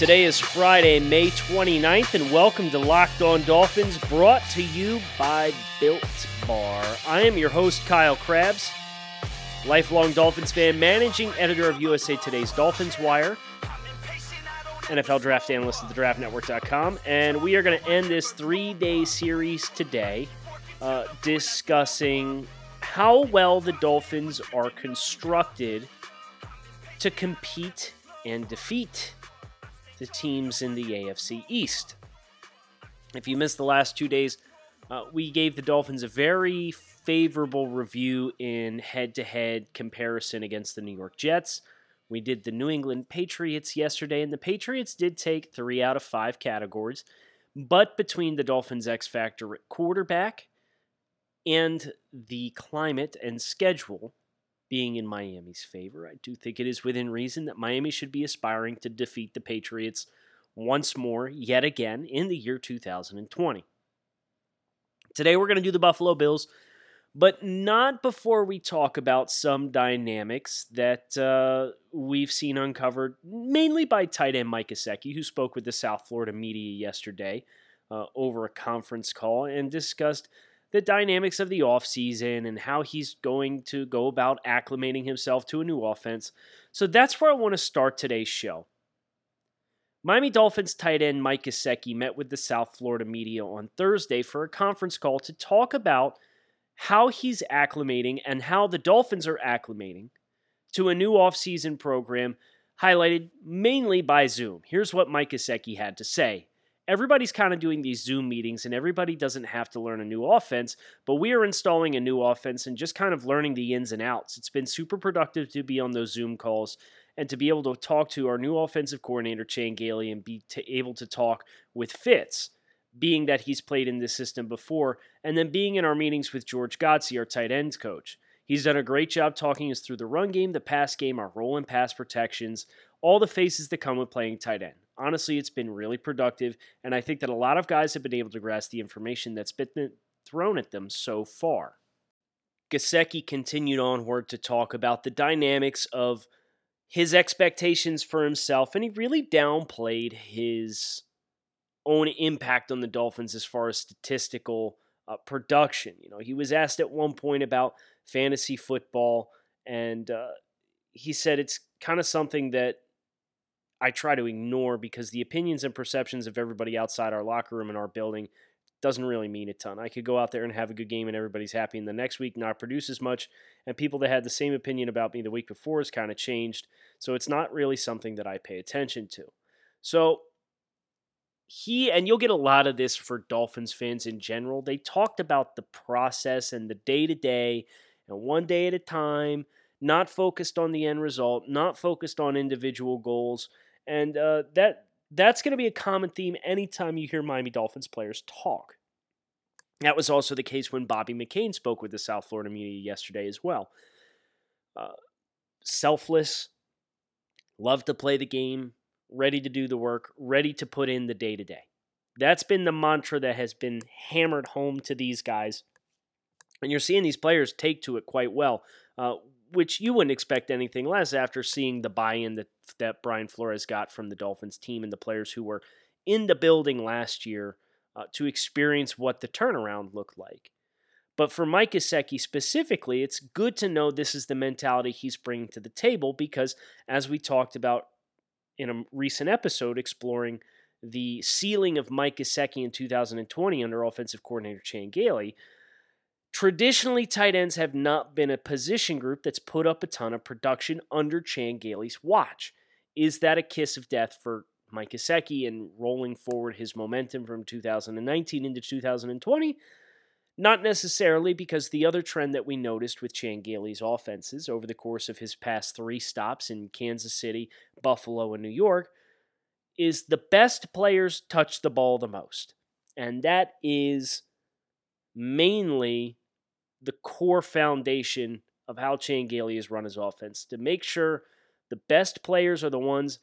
Today is Friday, May 29th, and welcome to Locked On Dolphins, brought to you by Built Bar. I am your host, Kyle Crabbs, lifelong Dolphins fan, managing editor of USA Today's Dolphins Wire, NFL draft analyst at thedraftnetwork.com, and we are going to end this three day series today uh, discussing how well the Dolphins are constructed to compete and defeat the teams in the AFC East. If you missed the last two days, uh, we gave the Dolphins a very favorable review in head to head comparison against the New York Jets. We did the New England Patriots yesterday, and the Patriots did take three out of five categories. But between the Dolphins' X Factor at quarterback and the climate and schedule, being in Miami's favor. I do think it is within reason that Miami should be aspiring to defeat the Patriots once more, yet again, in the year 2020. Today we're going to do the Buffalo Bills, but not before we talk about some dynamics that uh, we've seen uncovered mainly by tight end Mike Gesicki, who spoke with the South Florida media yesterday uh, over a conference call and discussed the dynamics of the offseason and how he's going to go about acclimating himself to a new offense. So that's where I want to start today's show. Miami Dolphins tight end Mike Gesicki met with the South Florida media on Thursday for a conference call to talk about how he's acclimating and how the Dolphins are acclimating to a new offseason program highlighted mainly by Zoom. Here's what Mike Gesicki had to say everybody's kind of doing these Zoom meetings and everybody doesn't have to learn a new offense, but we are installing a new offense and just kind of learning the ins and outs. It's been super productive to be on those Zoom calls and to be able to talk to our new offensive coordinator, Chan Gailey, and be able to talk with Fitz, being that he's played in this system before, and then being in our meetings with George Godsey, our tight ends coach. He's done a great job talking us through the run game, the pass game, our roll and pass protections, all the faces that come with playing tight end honestly, it's been really productive. And I think that a lot of guys have been able to grasp the information that's been thrown at them so far. Gesicki continued onward to talk about the dynamics of his expectations for himself, and he really downplayed his own impact on the Dolphins as far as statistical uh, production. You know, he was asked at one point about fantasy football, and uh, he said it's kind of something that I try to ignore because the opinions and perceptions of everybody outside our locker room and our building doesn't really mean a ton. I could go out there and have a good game and everybody's happy, and the next week not produce as much. And people that had the same opinion about me the week before has kind of changed. So it's not really something that I pay attention to. So he, and you'll get a lot of this for Dolphins fans in general, they talked about the process and the day to day and one day at a time, not focused on the end result, not focused on individual goals and uh, that that's going to be a common theme anytime you hear Miami Dolphins players talk. That was also the case when Bobby McCain spoke with the South Florida media yesterday as well. Uh, selfless, love to play the game, ready to do the work, ready to put in the day to day. That's been the mantra that has been hammered home to these guys. And you're seeing these players take to it quite well. Uh, which you wouldn't expect anything less after seeing the buy-in that that Brian Flores got from the Dolphins team and the players who were in the building last year uh, to experience what the turnaround looked like. But for Mike Gesicki specifically, it's good to know this is the mentality he's bringing to the table because, as we talked about in a recent episode exploring the ceiling of Mike Gesicki in 2020 under offensive coordinator Chan Gailey, Traditionally, tight ends have not been a position group that's put up a ton of production under Chan Gailey's watch. Is that a kiss of death for Mike Gesicki and rolling forward his momentum from 2019 into 2020? Not necessarily, because the other trend that we noticed with Chan Gailey's offenses over the course of his past three stops in Kansas City, Buffalo, and New York is the best players touch the ball the most. And that is mainly the core foundation of how Chan Gailey has run his offense to make sure the best players are the ones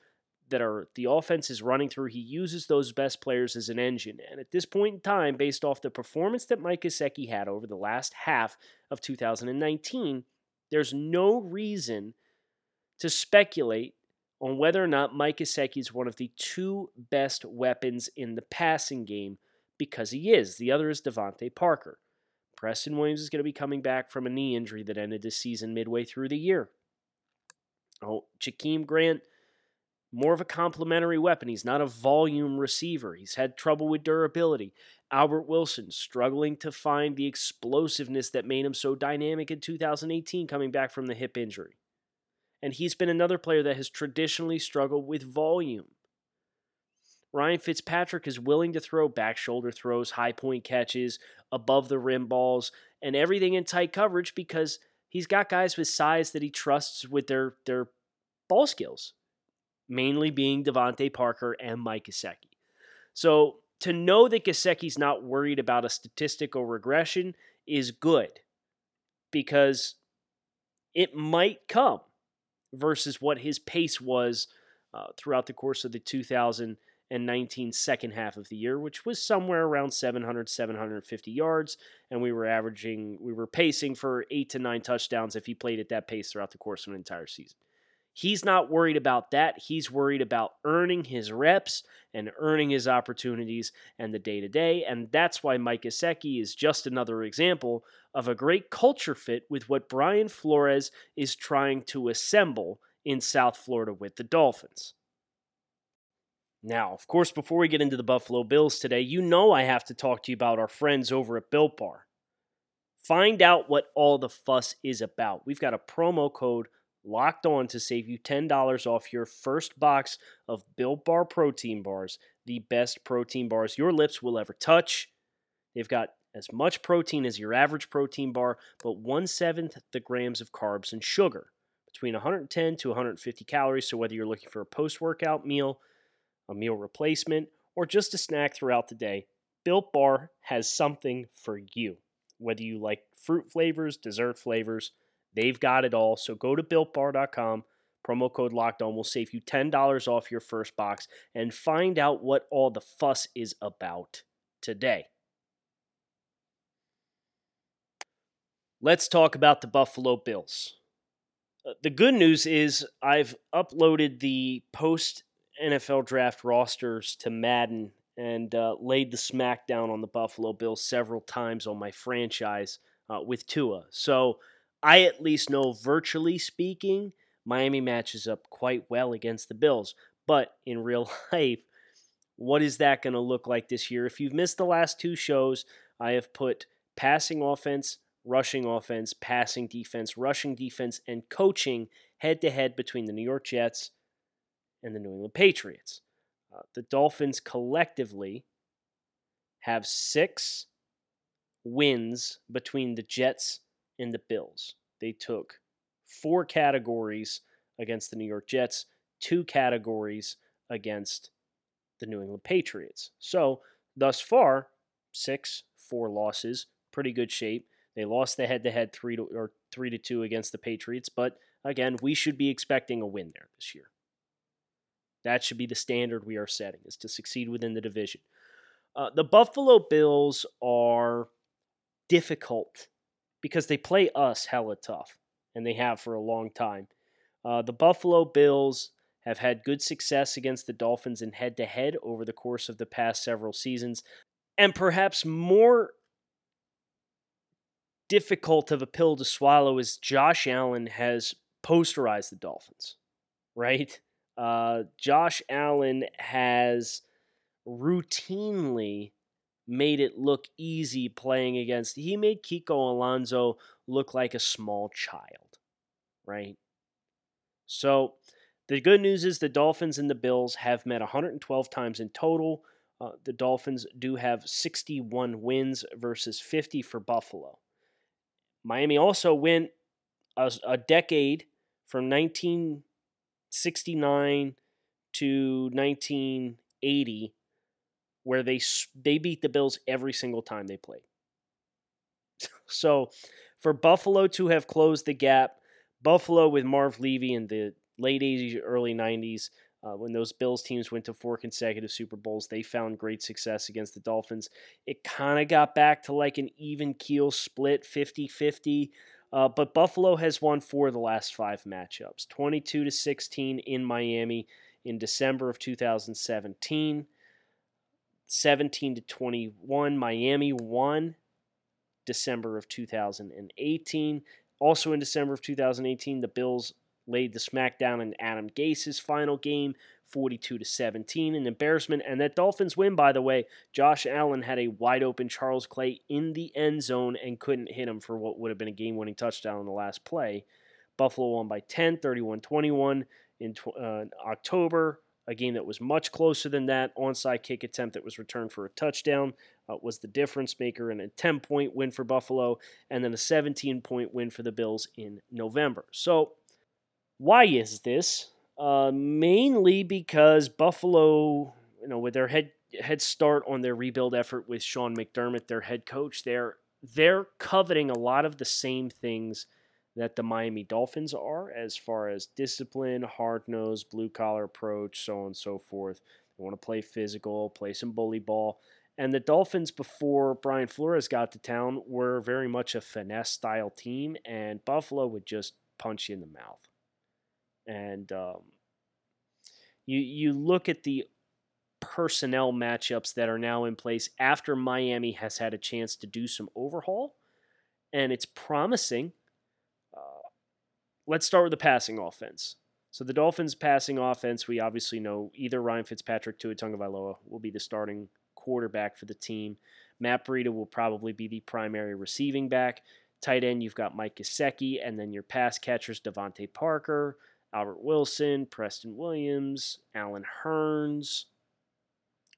that are the offense is running through. He uses those best players as an engine. And at this point in time, based off the performance that Mike Gesicki had over the last half of 2019, there's no reason to speculate on whether or not Mike Gesicki is one of the two best weapons in the passing game because he is. The other is DeVante Parker. Preston Williams is going to be coming back from a knee injury that ended the season midway through the year. Oh, Jakeem Grant, more of a complementary weapon. He's not a volume receiver. He's had trouble with durability. Albert Wilson struggling to find the explosiveness that made him so dynamic in 2018 coming back from the hip injury. And he's been another player that has traditionally struggled with volume. Ryan Fitzpatrick is willing to throw back shoulder throws, high point catches, above the rim balls, and everything in tight coverage because he's got guys with size that he trusts with their their ball skills, mainly being DeVante Parker and Mike Gesicki. So to know that Gesicki's not worried about a statistical regression is good because it might come versus what his pace was uh, throughout the course of the 2000 and 19 second half of the year, which was somewhere around 700, 750 yards. And we were averaging, we were pacing for eight to nine touchdowns if he played at that pace throughout the course of an entire season. He's not worried about that. He's worried about earning his reps and earning his opportunities and the day to day. And that's why Mike Gesicki is just another example of a great culture fit with what Brian Flores is trying to assemble in South Florida with the Dolphins. Now, of course, before we get into the Buffalo Bills today, you know I have to talk to you about our friends over at Built Bar. Find out what all the fuss is about. We've got a promo code locked on to save you $10 off your first box of Built Bar protein bars, the best protein bars your lips will ever touch. They've got as much protein as your average protein bar, but one seventh the grams of carbs and sugar, between 110 to 150 calories. So, whether you're looking for a post workout meal, a meal replacement, or just a snack throughout the day, Built Bar has something for you. Whether you like fruit flavors, dessert flavors, they've got it all. So go to builtbar.com. Promo code locked on will save you $10 off your first box and find out what all the fuss is about today. Let's talk about the Buffalo Bills. Uh, the good news is I've uploaded the post NFL draft rosters to Madden and uh, laid the smackdown on the Buffalo Bills several times on my franchise uh, with Tua. So I at least know, virtually speaking, Miami matches up quite well against the Bills. But in real life, what is that going to look like this year? If you've missed the last two shows, I have put passing offense, rushing offense, passing defense, rushing defense, and coaching head to head between the New York Jets and the New England Patriots. Uh, the Dolphins collectively have six wins between the Jets and the Bills. They took four categories against the New York Jets, two categories against the New England Patriots. So, thus far, six, four losses, pretty good shape. They lost the head-to-head three to or three to two against the Patriots, but again, we should be expecting a win there this year. That should be the standard we are setting, is to succeed within the division. Uh, the Buffalo Bills are difficult because they play us hella tough, and they have for a long time. Uh, the Buffalo Bills have had good success against the Dolphins in head to head over the course of the past several seasons, and perhaps more difficult of a pill to swallow is Josh Allen has posterized the Dolphins, right? Uh, Josh Allen has routinely made it look easy playing against. He made Kiko Alonso look like a small child, right? So the good news is the Dolphins and the Bills have met 112 times in total. Uh, the Dolphins do have 61 wins versus 50 for Buffalo. Miami also went a, a decade from 19 69 to 1980 where they they beat the Bills every single time they played. So for Buffalo to have closed the gap, Buffalo with Marv Levy in the late 80s, early 90s, uh, when those Bills teams went to four consecutive Super Bowls, they found great success against the Dolphins. It kind of got back to like an even keel split, 50 50. Uh, but Buffalo has won four of the last five matchups 22 to 16 in Miami in December of 2017. 17 to 21. Miami won December of 2018. Also in December of 2018, the Bills laid the smackdown in Adam Gase's final game, 42 to 17, an embarrassment. And that Dolphins win, by the way, Josh Allen had a wide open Charles Clay in the end zone and couldn't hit him for what would have been a game winning touchdown in the last play. Buffalo won by 10, 31 21 in uh, October a game that was much closer than that. Onside kick attempt that was returned for a touchdown uh, was the difference maker, and a 10 point win for Buffalo, and then a 17 point win for the Bills in November. So, why is this? Uh, mainly because Buffalo, you know, with their head head start on their rebuild effort with Sean McDermott, their head coach, they're they're coveting a lot of the same things that the Miami Dolphins are as far as discipline, hard nosed, blue collar approach, so on and so forth. They want to play physical, play some bully ball. And the Dolphins, before Brian Flores got to town, were very much a finesse style team, and Buffalo would just punch you in the mouth. And um, you you look at the personnel matchups that are now in place after Miami has had a chance to do some overhaul, and it's promising let's start with the passing offense. So the Dolphins' passing offense, we obviously know either Ryan Fitzpatrick, to Tua Tagovailoa will be the starting quarterback for the team. Matt Breida will probably be the primary receiving back. Tight end, you've got Mike Gesicki, and then your pass catchers, DeVante Parker, Albert Wilson, Preston Williams, Allen Hurns.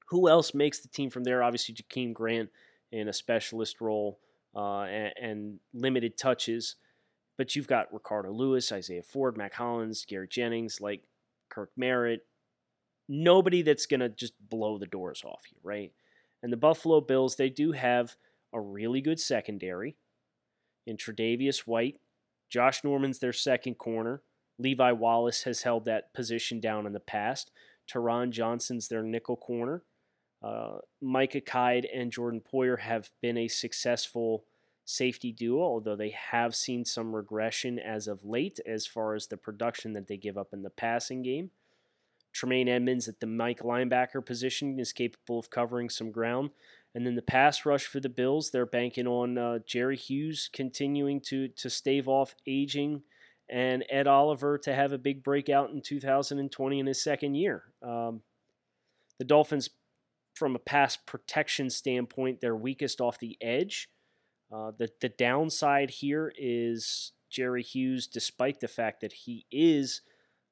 Who else makes the team from there? Obviously, Jakeem Grant in a specialist role uh, and, and limited touches. But you've got Ricardo Louis, Isaiah Ford, Mack Hollins, Gary Jennings, like Kirk Merritt. Nobody that's going to just blow the doors off you, right? And the Buffalo Bills, they do have a really good secondary in Tre'Davious White. Josh Norman's their second corner. Levi Wallace has held that position down in the past. Taron Johnson's their nickel corner. Uh, Micah Hyde and Jordan Poyer have been a successful safety duo, although they have seen some regression as of late as far as the production that they give up in the passing game. Tremaine Edmunds at the Mike linebacker position is capable of covering some ground. And then the pass rush for the Bills, they're banking on uh, Jerry Hughes continuing to, to stave off aging and Ed Oliver to have a big breakout in 2020 in his second year. Um, the Dolphins, from a pass protection standpoint, they're weakest off the edge. Uh, the the downside here is Jerry Hughes, despite the fact that he is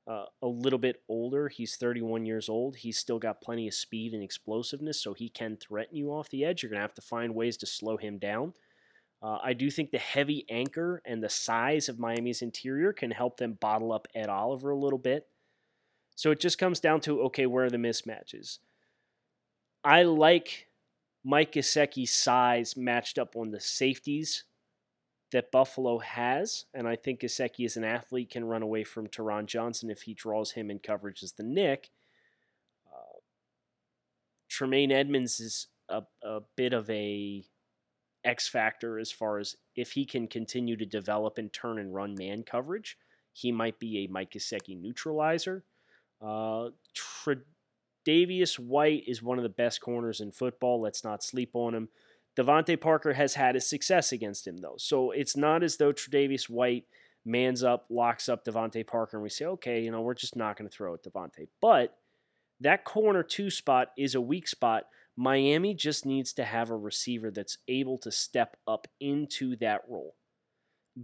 uh, a little bit older, he's 31 years old. He's still got plenty of speed and explosiveness, so he can threaten you off the edge. You're gonna have to find ways to slow him down. Uh, I do think the heavy anchor and the size of Miami's interior can help them bottle up Ed Oliver a little bit. So it just comes down to okay, where are the mismatches? I like Mike Gesicki's size matched up on the safeties that Buffalo has, and I think Gesicki as an athlete can run away from Taron Johnson if he draws him in coverage as the Nick. Uh, Tremaine Edmunds is a, a bit of a X factor as far as if he can continue to develop and turn and run man coverage, he might be a Mike Gesicki neutralizer. Uh, Davius White is one of the best corners in football. Let's not sleep on him. DeVante Parker has had his success against him, though. So it's not as though Tre'Davious White mans up, locks up DeVante Parker, and we say, okay, you know, we're just not going to throw at DeVante. But that corner two spot is a weak spot. Miami just needs to have a receiver that's able to step up into that role.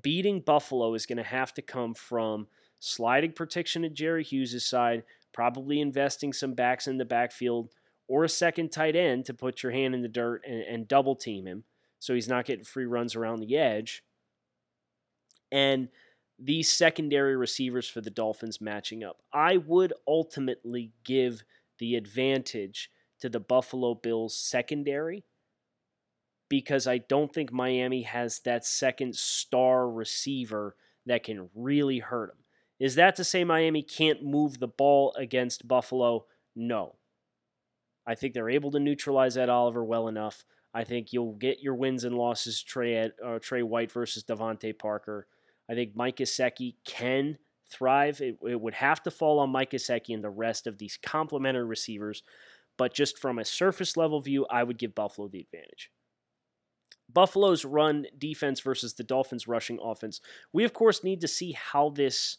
Beating Buffalo is going to have to come from sliding protection at Jerry Hughes' side, probably investing some backs in the backfield or a second tight end to put your hand in the dirt and, and double team him so he's not getting free runs around the edge. And these secondary receivers for the Dolphins matching up. I would ultimately give the advantage to the Buffalo Bills secondary because I don't think Miami has that second star receiver that can really hurt them. Is that to say Miami can't move the ball against Buffalo? No. I think they're able to neutralize that Oliver well enough. I think you'll get your wins and losses, Trey, uh, Trey White versus DeVante Parker. I think Mike Gesicki can thrive. It, it would have to fall on Mike Gesicki and the rest of these complementary receivers. But just from a surface level view, I would give Buffalo the advantage. Buffalo's run defense versus the Dolphins' rushing offense. We, of course, need to see how this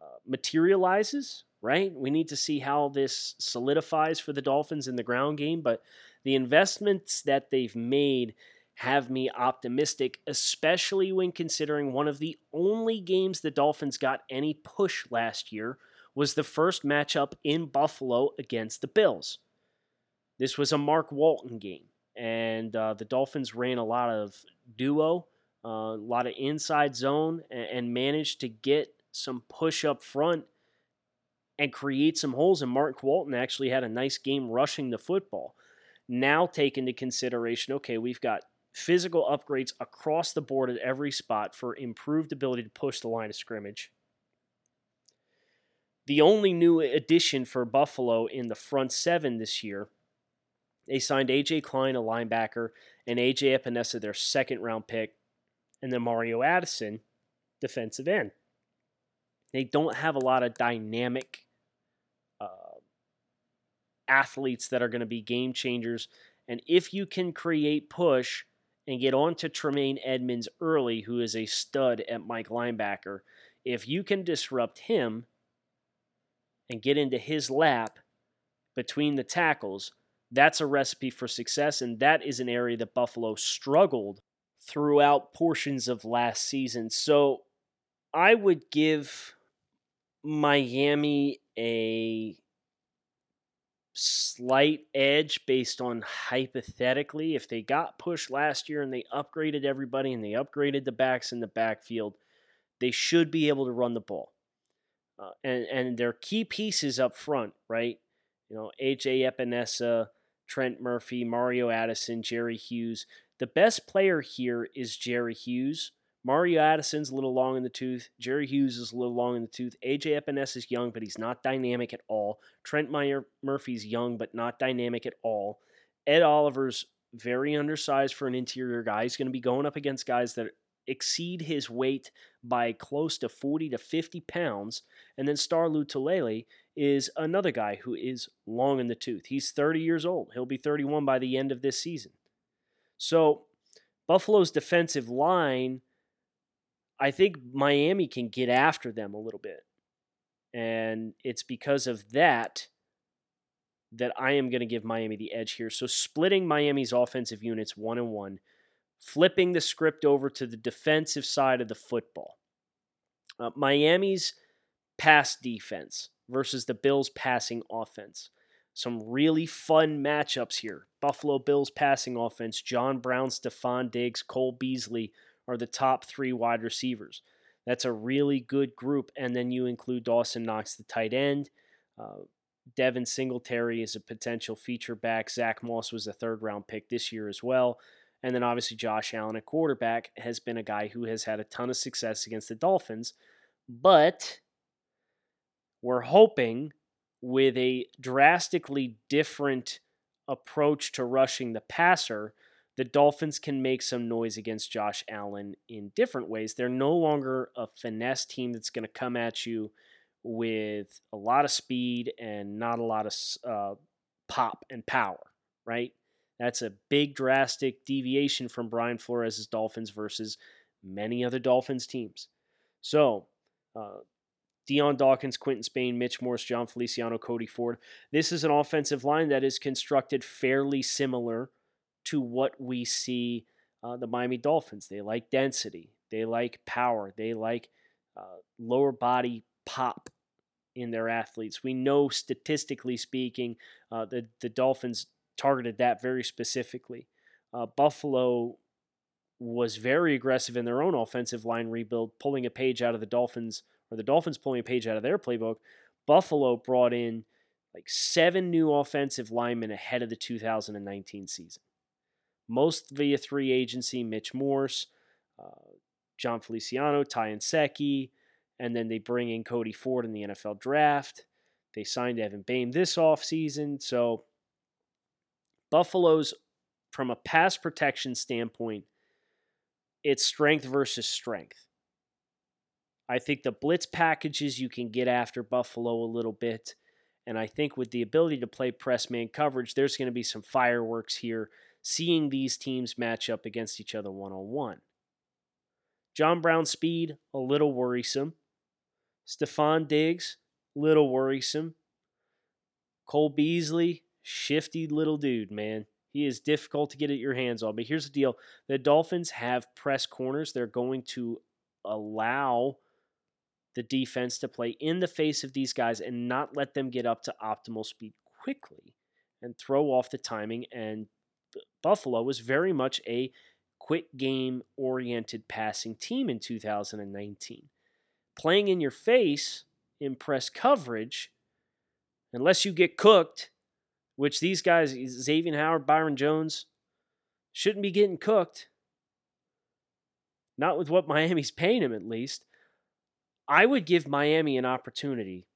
uh, materializes, right? We need to see how this solidifies for the Dolphins in the ground game. But the investments that they've made have me optimistic, especially when considering one of the only games the Dolphins got any push last year was the first matchup in Buffalo against the Bills. This was a Mark Walton game and uh, the Dolphins ran a lot of duo, uh, a lot of inside zone, and, and, managed to get some push up front and create some holes. And Mark Walton actually had a nice game rushing the football. Now take into consideration, okay, we've got physical upgrades across the board at every spot for improved ability to push the line of scrimmage. The only new addition for Buffalo in the front seven this year they signed AJ Klein, a linebacker, and AJ Epenesa, their second round pick, and then Mario Addison, defensive end. They don't have a lot of dynamic uh, athletes that are going to be game changers. And if you can create push and get on to Tremaine Edmunds early, who is a stud at Mike linebacker, if you can disrupt him and get into his lap between the tackles, that's a recipe for success, and that is an area that Buffalo struggled throughout portions of last season. So I would give Miami a slight edge based on hypothetically if they got pushed last year and they upgraded everybody and they upgraded the backs in the backfield, they should be able to run the ball. Uh, and and their key pieces up front, right? You know, AJ Epenesa, Trent Murphy, Mario Addison, Jerry Hughes. The best player here is Jerry Hughes. Mario Addison's a little long in the tooth. Jerry Hughes is a little long in the tooth. AJ Epenesa is young, but he's not dynamic at all. Trent Meyer Murphy's young, but not dynamic at all. Ed Oliver's very undersized for an interior guy. He's going to be going up against guys that exceed his weight by close to 40 to 50 pounds. And then Star Lotulelei is another guy who is long in the tooth. He's 30 years old. He'll be 31 by the end of this season. So, Buffalo's defensive line, I think Miami can get after them a little bit. And it's because of that that I am going to give Miami the edge here. So, splitting Miami's offensive units one and one flipping the script over to the defensive side of the football. Uh, Miami's pass defense versus the Bills' passing offense. Some really fun matchups here. Buffalo Bills passing offense, John Brown, Stefon Diggs, Cole Beasley are the top three wide receivers. That's a really good group. And then you include Dawson Knox, the tight end. Uh, Devin Singletary is a potential feature back. Zach Moss was a third round pick this year as well. And then obviously Josh Allen, a quarterback, has been a guy who has had a ton of success against the Dolphins. But we're hoping with a drastically different approach to rushing the passer, the Dolphins can make some noise against Josh Allen in different ways. They're no longer a finesse team that's going to come at you with a lot of speed and not a lot of uh, pop and power, right? That's a big, drastic deviation from Brian Flores' Dolphins versus many other Dolphins teams. So, uh, Dion Dawkins, Quinton Spain, Mitch Morse, Jon Feliciano, Cody Ford. This is an offensive line that is constructed fairly similar to what we see uh, the Miami Dolphins. They like density, they like power, they like uh, lower body pop in their athletes. We know statistically speaking, uh, the the Dolphins targeted that very specifically. Uh, Buffalo was very aggressive in their own offensive line rebuild, pulling a page out of the Dolphins, or the Dolphins pulling a page out of their playbook. Buffalo brought in like seven new offensive linemen ahead of the 2019 season. most via free agency. Mitch Morse, uh, Jon Feliciano, Ty Nsekhe, and then they bring in Cody Ford in the NFL draft. They signed Evan Boehm this offseason. So Buffalo's, from a pass protection standpoint, it's strength versus strength. I think the blitz packages you can get after Buffalo a little bit. And I think with the ability to play press man coverage, there's going to be some fireworks here seeing these teams match up against each other one on one. John Brown's speed, a little worrisome. Stefon Diggs, little worrisome. Cole Beasley, shifty little dude, man. He is difficult to get at your hands on. But here's the deal the Dolphins have press corners. They're going to allow the defense to play in the face of these guys and not let them get up to optimal speed quickly and throw off the timing. And Buffalo was very much a quick game oriented passing team in 2019. Playing in your face in press coverage, unless you get cooked, which these guys, Xavier Howard, Byron Jones, shouldn't be getting cooked. Not with what Miami's paying him, at least. I would give Miami an opportunity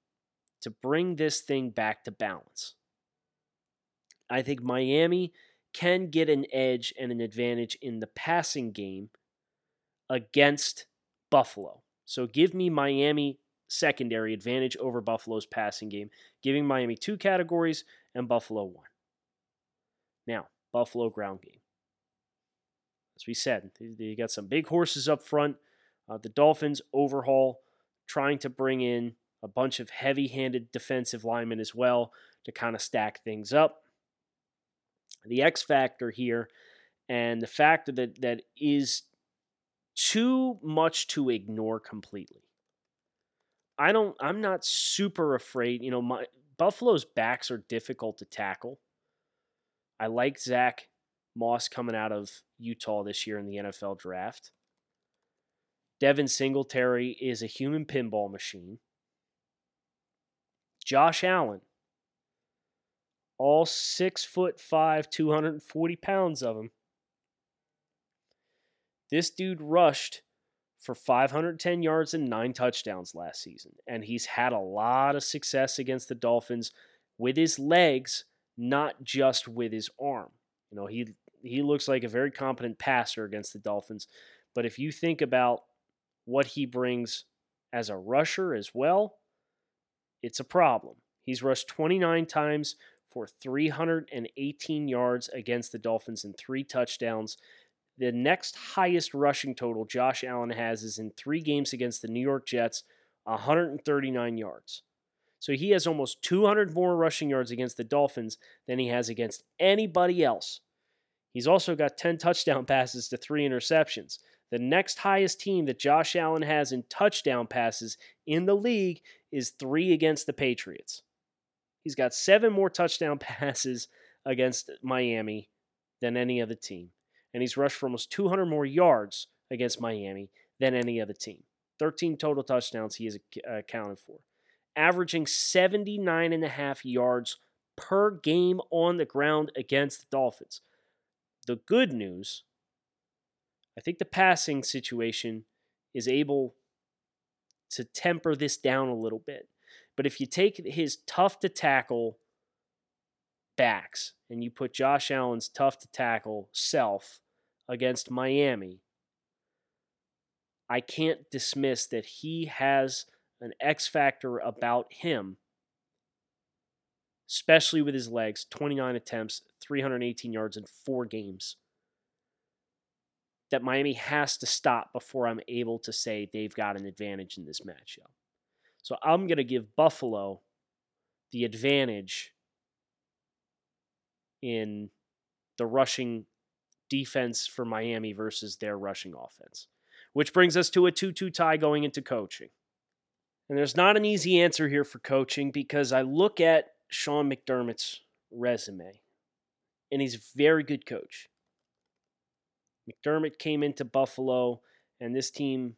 to bring this thing back to balance. I think Miami can get an edge and an advantage in the passing game against Buffalo. So give me Miami secondary advantage over Buffalo's passing game, giving Miami two categories and Buffalo won. Now, Buffalo ground game. As we said, they got some big horses up front. Uh, the Dolphins overhaul trying to bring in a bunch of heavy handed defensive linemen as well to kind of stack things up. The X factor here and the factor that, that is too much to ignore completely. I don't I'm not super afraid, you know, my Buffalo's backs are difficult to tackle. I like Zach Moss coming out of Utah this year in the NFL draft. Devin Singletary is a human pinball machine. Josh Allen, all six foot five, 240 pounds of him. This dude rushed for 510 yards and nine touchdowns last season, and he's had a lot of success against the Dolphins with his legs, not just with his arm. You know, he he looks like a very competent passer against the Dolphins, but if you think about what he brings as a rusher as well, it's a problem. He's rushed 29 times for 318 yards against the Dolphins and three touchdowns. The next highest rushing total Josh Allen has is in three games against the New York Jets, 139 yards. So he has almost 200 more rushing yards against the Dolphins than he has against anybody else. He's also got 10 touchdown passes to three interceptions. The next highest team that Josh Allen has in touchdown passes in the league is three against the Patriots. He's got seven more touchdown passes against Miami than any other team. And he's rushed for almost 200 more yards against Miami than any other team. 13 total touchdowns he has uh, accounted for. Averaging 79 and a half yards per game on the ground against the Dolphins. The good news I think the passing situation is able to temper this down a little bit. But if you take his tough to tackle backs and you put Josh Allen's tough to tackle self against Miami, I can't dismiss that he has an X factor about him, especially with his legs 29 attempts, 318 yards in four games that Miami has to stop before I'm able to say they've got an advantage in this matchup. So I'm going to give Buffalo the advantage in the rushing defense for Miami versus their rushing offense. Which brings us to a 2 2 tie going into coaching. And there's not an easy answer here for coaching because I look at Sean McDermott's resume, and he's a very good coach. McDermott came into Buffalo, and this team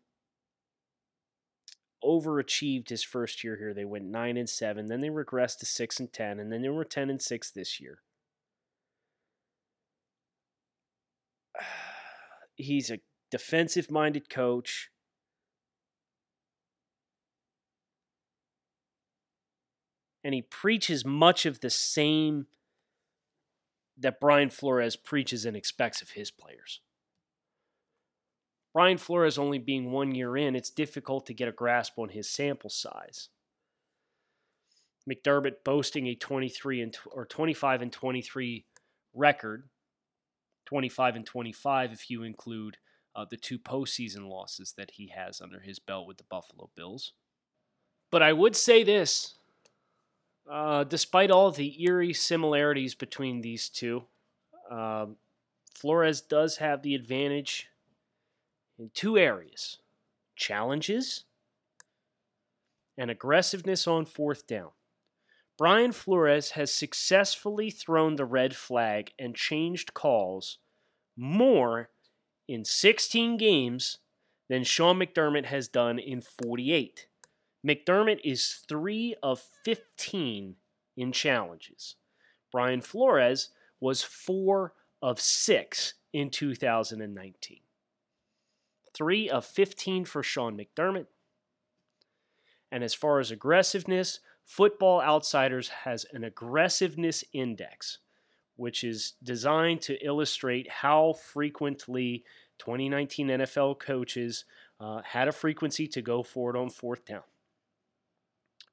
overachieved his first year here. They went nine and seven, then they regressed to six and ten, and then they were ten and six this year. He's a defensive minded coach. And he preaches much of the same that Brian Flores preaches and expects of his players. Brian Flores only being one year in, it's difficult to get a grasp on his sample size. McDermott boasting a 23 and or 25 and 23 record, 25 and 25 if you include uh, the two postseason losses that he has under his belt with the Buffalo Bills. But I would say this uh, despite all the eerie similarities between these two, um, Flores does have the advantage in two areas challenges and aggressiveness on fourth down. Brian Flores has successfully thrown the red flag and changed calls more in 16 games than Sean McDermott has done in 48. McDermott is 3 of 15 in challenges. Brian Flores was 4 of 6 in 2019. 3 of 15 for Sean McDermott. And as far as aggressiveness, Football Outsiders has an aggressiveness index, which is designed to illustrate how frequently 2019 NFL coaches uh, had a frequency to go for it on fourth down.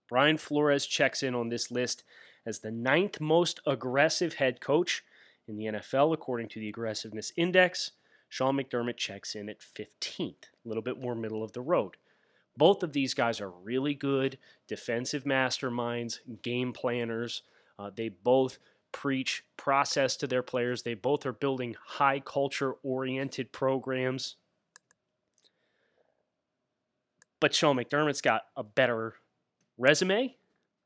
Brian Flores checks in on this list as the ninth most aggressive head coach in the NFL, according to the Aggressiveness Index. Sean McDermott checks in at 15th, a little bit more middle of the road. Both of these guys are really good defensive masterminds, game planners. Uh, they both preach process to their players. They both are building high culture oriented programs. But Sean McDermott's got a better resume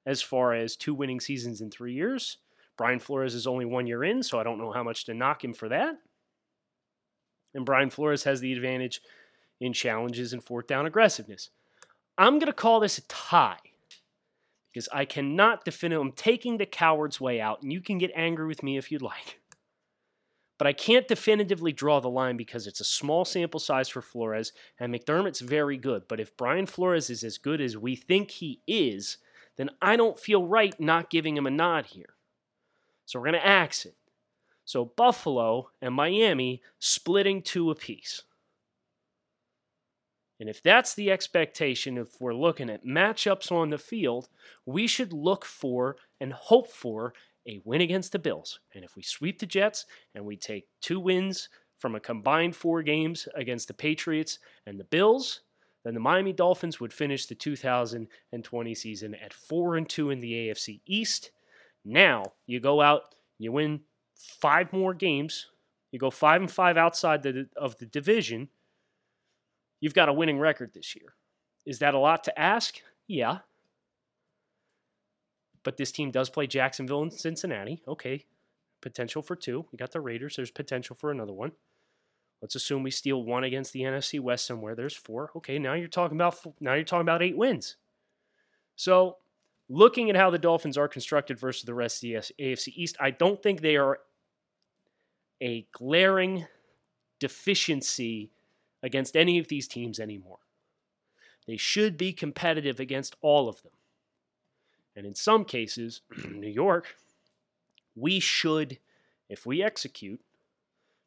as far as two winning seasons in three years. Brian Flores is only one year in, so I don't know how much to knock him for that. And Brian Flores has the advantage in challenges and fourth down aggressiveness. I'm going to call this a tie because I cannot defend I'm taking the coward's way out, and you can get angry with me if you'd like. But I can't definitively draw the line because it's a small sample size for Flores, and McDermott's very good. But if Brian Flores is as good as we think he is, then I don't feel right not giving him a nod here. So we're going to axe it. So Buffalo and Miami splitting two apiece. And if that's the expectation, if we're looking at matchups on the field, we should look for and hope for a win against the Bills. And if we sweep the Jets and we take two wins from a combined four games against the Patriots and the Bills, then the Miami Dolphins would finish the 2020 season at 4 and 2 in the AFC East. Now, you go out, you win five more games, you go 5 and 5 outside the, of the division, you've got a winning record this year. Is that a lot to ask? Yeah. But this team does play Jacksonville and Cincinnati. Okay. Potential for two. We got the Raiders. There's potential for another one. Let's assume we steal one against the NFC West somewhere. There's four. Okay, now you're talking about now you're talking about eight wins. So, looking at how the Dolphins are constructed versus the rest of the AFC East, I don't think they are a glaring deficiency against any of these teams anymore. They should be competitive against all of them. And in some cases, New York, we should, if we execute,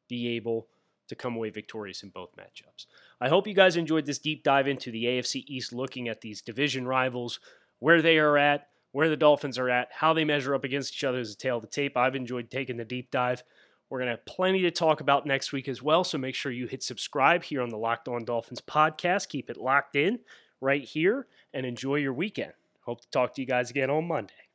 be able to come away victorious in both matchups. I hope you guys enjoyed this deep dive into the AFC East, looking at these division rivals, where they are at, where the Dolphins are at, how they measure up against each other as a tale of the tape. I've enjoyed taking the deep dive. We're going to have plenty to talk about next week as well. So make sure you hit subscribe here on the Locked On Dolphins podcast. Keep it locked in right here and enjoy your weekend. Hope to talk to you guys again on Monday.